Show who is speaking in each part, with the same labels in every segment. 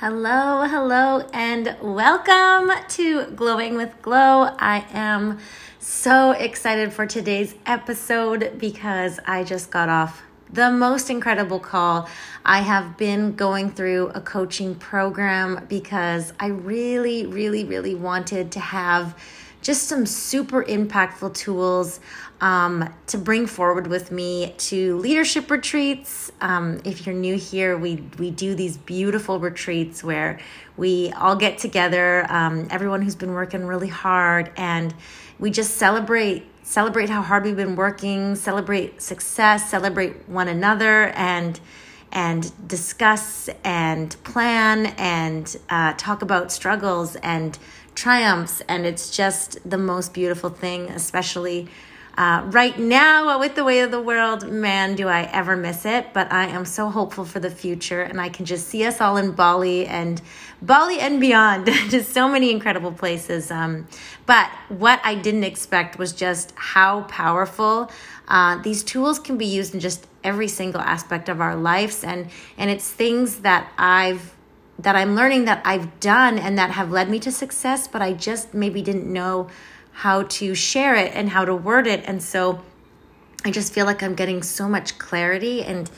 Speaker 1: Hello, hello, and welcome to Glowing with Glow. I am so excited for today's episode because I just got off the most incredible call. I have been going through a coaching program because I really, really, really wanted to have just some super impactful tools um, to bring forward with me to leadership retreats. Um, if you're new here, we we do these beautiful retreats where we all get together, um, everyone who's been working really hard, and we just celebrate celebrate how hard we've been working, celebrate success, celebrate one another, and and discuss and plan and uh, talk about struggles and triumphs. And it's just the most beautiful thing, especially uh, right now, with the way of the world, man, do I ever miss it. But I am so hopeful for the future, and I can just see us all in Bali and Bali and beyond. just so many incredible places. Um, but what I didn't expect was just how powerful uh, these tools can be used in just every single aspect of our lives, and and it's things that I've that I'm learning that I've done and that have led me to success, but I just maybe didn't know how to share it and how to word it. And so I just feel like I'm getting so much clarity and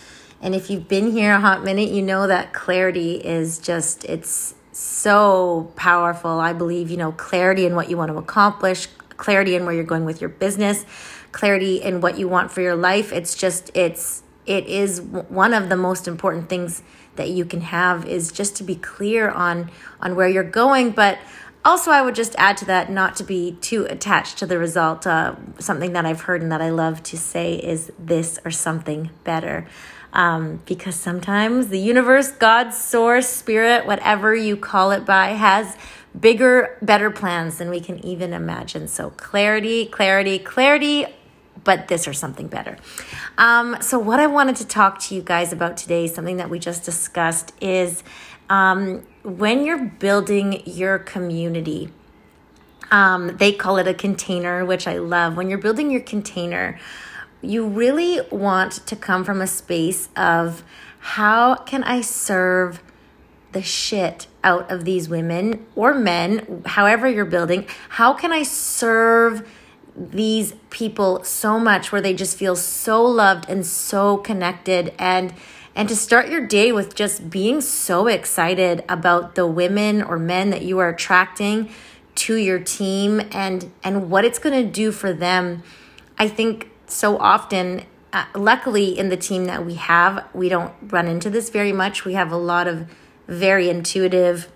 Speaker 1: and if you've been here a hot minute, you know that clarity is just it's so powerful. I believe, you know, clarity in what you want to accomplish, clarity in where you're going with your business, clarity in what you want for your life. It's just it's it is one of the most important things that you can have is just to be clear on on where you're going, but also, I would just add to that not to be too attached to the result. Uh, something that I've heard and that I love to say is this or something better. Um, because sometimes the universe, God, source, spirit, whatever you call it by, has bigger, better plans than we can even imagine. So, clarity, clarity, clarity, but this or something better. Um, so, what I wanted to talk to you guys about today, something that we just discussed, is um, when you're building your community, um, they call it a container, which I love. When you're building your container, you really want to come from a space of how can I serve the shit out of these women or men, however you're building? How can I serve these people so much where they just feel so loved and so connected and and to start your day with just being so excited about the women or men that you are attracting to your team and and what it's going to do for them i think so often uh, luckily in the team that we have we don't run into this very much. We have a lot of very intuitive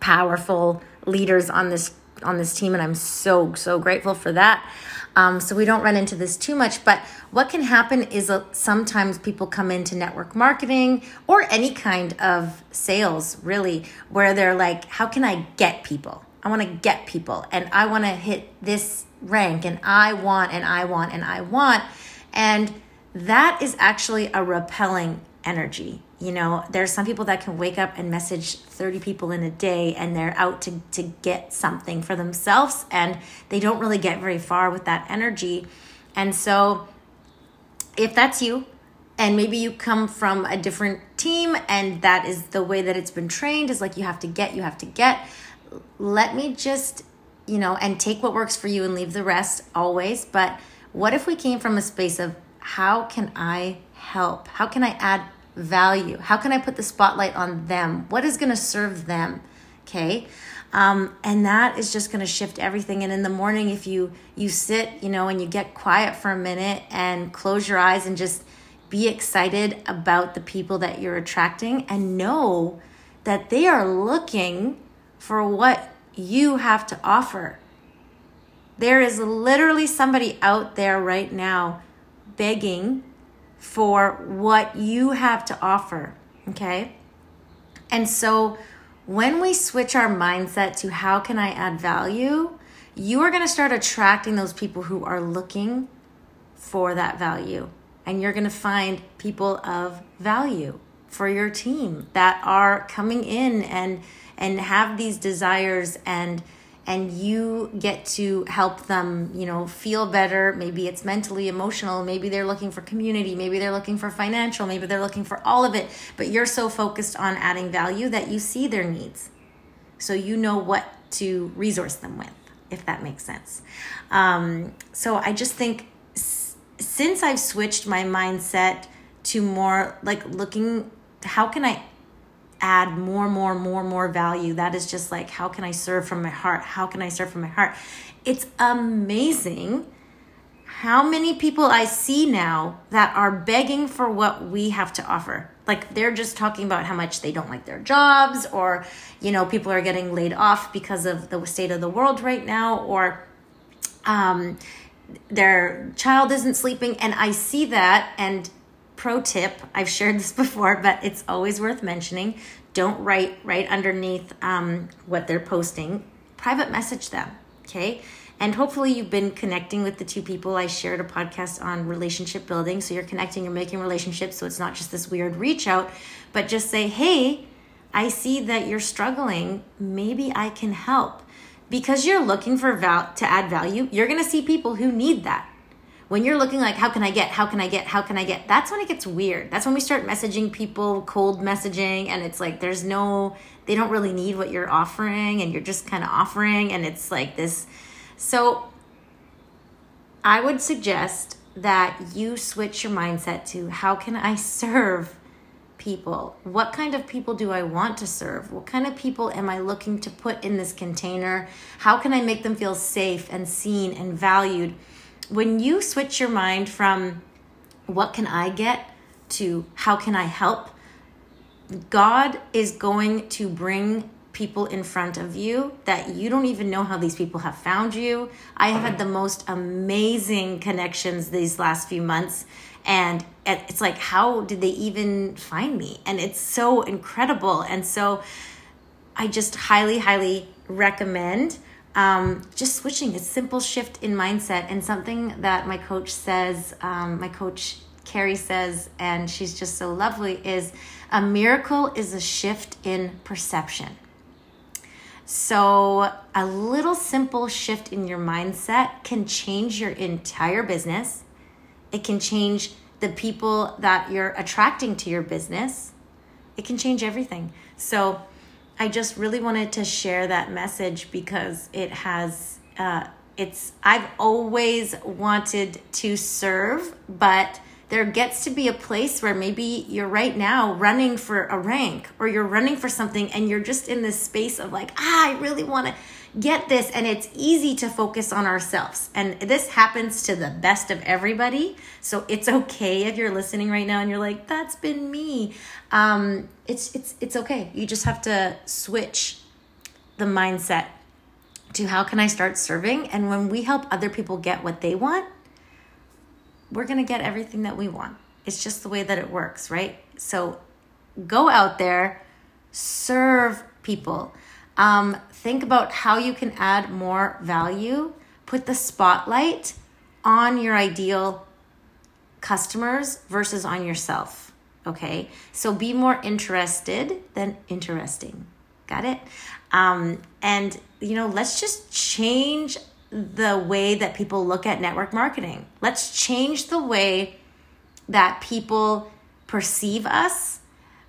Speaker 1: powerful leaders on this on this team and i'm so so grateful for that um, so we don't run into this too much. But what can happen is uh, sometimes people come into network marketing or any kind of sales, really, where they're like, how can I get people? I want to get people and I want to hit this rank and I want and I want and I want. And that is actually a repelling energy. You know, there's some people that can wake up and message 30 people in a day and they're out to, to get something for themselves and they don't really get very far with that energy. And so, if that's you, and maybe you come from a different team and that is the way that it's been trained is like you have to get, you have to get, let me just, you know, and take what works for you and leave the rest always. But what if we came from a space of how can I help? How can I add value? How can I put the spotlight on them? What is going to serve them? Okay. Um, and that is just going to shift everything. And in the morning, if you you sit, you know, and you get quiet for a minute and close your eyes and just be excited about the people that you're attracting and know that they are looking for what you have to offer. There is literally somebody out there right now begging for what you have to offer. Okay. And so when we switch our mindset to how can I add value, you are going to start attracting those people who are looking for that value. And you're going to find people of value for your team that are coming in and and have these desires and and you get to help them, you know, feel better. Maybe it's mentally, emotional, maybe they're looking for community, maybe they're looking for financial, maybe they're looking for all of it, but you're so focused on adding value that you see their needs. So you know what to resource them with, if that makes sense. Um, so I just think s- since I've switched my mindset to more like looking, how can I add more, more, more, more value? That is just like, how can I serve from my heart? How can I serve from my heart? It's amazing how many people I see now that are begging for what we have to offer. Like they're just talking about how much they don't like their jobs, or, you know, people are getting laid off because of the state of the world right now, or um, their child isn't sleeping. And I see that. And pro tip I've shared this before, but it's always worth mentioning. Don't write right underneath um, what they're posting, private message them. Okay and hopefully, you've been connecting with the two people. I shared a podcast on relationship building. So you're connecting, you're making relationships. So it's not just this weird reach out, but just say, hey, I see that you're struggling. Maybe I can help. Because you're looking for val- to add value, you're going to see people who need that. When you're looking like, how can I get, how can I get, how can I get, that's when it gets weird. That's when we start messaging people, cold messaging, and it's like there's no, they don't really need what you're offering, and you're just kind of offering, and it's like this so I would suggest that you switch your mindset to how can I serve people? What kind of people do I want to serve? What kind of people am I looking to put in this container? How can I make them feel safe and seen and valued? When you switch your mind from what can I get to how can I help, God is going to bring people in front of you that you don't even know how these people have found you. I have had the most amazing connections these last few months. And it's like, how did they even find me? And it's so incredible. And so I just highly, highly recommend um, just switching a simple shift in mindset and something that my coach says, um, my coach Carrie says, and she's just so lovely, is a miracle is a shift in perception. So, a little simple shift in your mindset can change your entire business. It can change the people that you're attracting to your business. It can change everything. So, I just really wanted to share that message because it has, uh, it's, I've always wanted to serve, but there gets to be a place where maybe you're right now running for a rank or you're running for something and you're just in this space of like, ah, I really want to get this. And it's easy to focus on ourselves. And this happens to the best of everybody. So it's okay if you're listening right now and you're like, that's been me. Um, it's, it's, it's okay. You just have to switch the mindset to how can I start serving? And when we help other people get what they want, we're going to get everything that we want. It's just the way that it works, right? So go out there, serve people. Um, think about how you can add more value. Put the spotlight on your ideal customers versus on yourself. Okay, so be more interested than interesting. Got it? Um, and you know, let's just change the way that people look at network marketing. Let's change the way that people perceive us,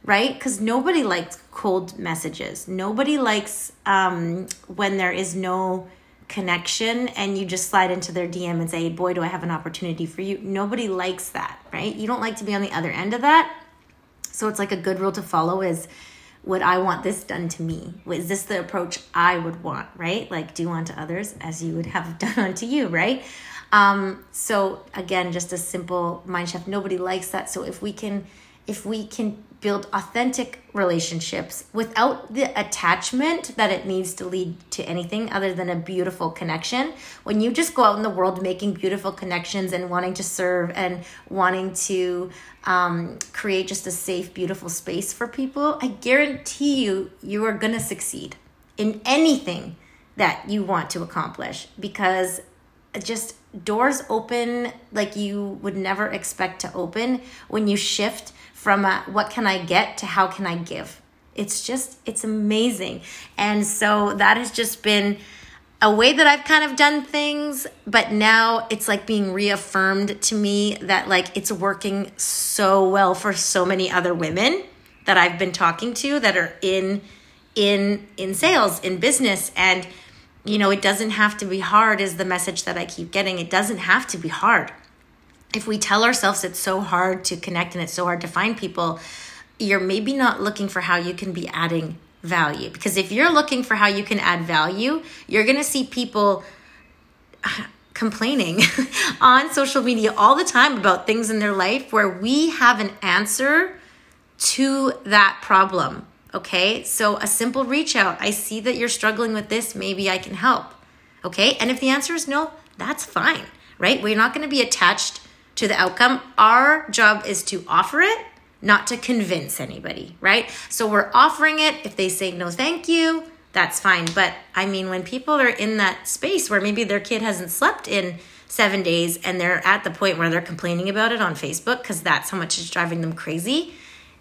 Speaker 1: right? Because nobody likes cold messages. Nobody likes um, when there is no connection and you just slide into their DM and say, Boy, do I have an opportunity for you. Nobody likes that, right? You don't like to be on the other end of that. So it's like a good rule to follow is would I want this done to me? Is this the approach I would want, right? Like do unto others as you would have done unto you, right? Um, so again, just a simple mind shift. Nobody likes that. So if we can, if we can build authentic relationships without the attachment that it needs to lead to anything other than a beautiful connection. When you just go out in the world making beautiful connections and wanting to serve and wanting to um, create just a safe, beautiful space for people, I guarantee you, you are going to succeed in anything that you want to accomplish because just doors open like you would never expect to open when you shift from a, what can I get to how can I give. It's just, it's amazing. And so that has just been a way that I've kind of done things, but now it's like being reaffirmed to me that like it's working so well for so many other women that I've been talking to that are in in in sales, in business and you know, it doesn't have to be hard is the message that I keep getting. It doesn't have to be hard. If we tell ourselves it's so hard to connect and it's so hard to find people, you're maybe not looking for how you can be adding value. Because if you're looking for how you can add value, you're going to see people complaining on social media all the time about things in their life where we have an answer to that problem. Okay, so a simple reach out. I see that you're struggling with this. Maybe I can help. Okay, and if the answer is no, that's fine, right? We're not going to be attached to the outcome. Our job is to offer it not to convince anybody, right? So we're offering it. If they say no, thank you, that's fine. But I mean, when people are in that space where maybe their kid hasn't slept in seven days and they're at the point where they're complaining about it on Facebook because that's how much is driving them crazy,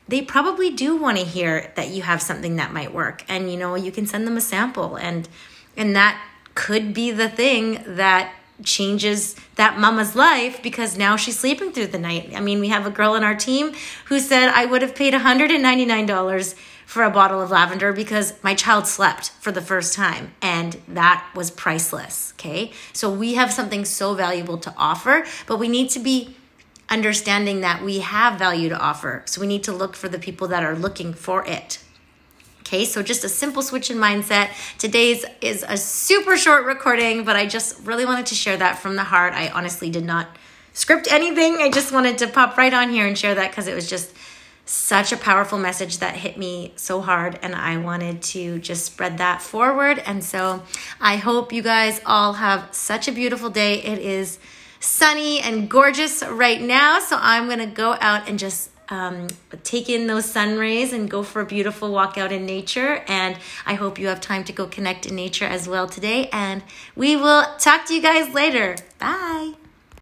Speaker 1: they probably do want to hear that you have something that might work. And you know, you can send them a sample and and that could be the thing that changes that mama's life because now she's sleeping through the night. I mean, we have a girl in our team who said, I would have paid $199 for a bottle of lavender because my child slept for the first time and that was priceless. Okay. So we have something so valuable to offer, but we need to be understanding that we have value to offer. So we need to look for the people that are looking for it. Okay, so just a simple switch in mindset. Today's is a super short recording, but I just really wanted to share that from the heart. I honestly did not script anything. I just wanted to pop right on here and share that because it was just such a powerful message that hit me so hard and I wanted to just spread that forward. And so I hope you guys all have such a beautiful day. It is sunny and gorgeous right now. So I'm to go out and just um, take in those sun rays and go for a beautiful walk out in nature. And I hope you have time to go connect in nature as well today. And we will talk to you guys later. Bye.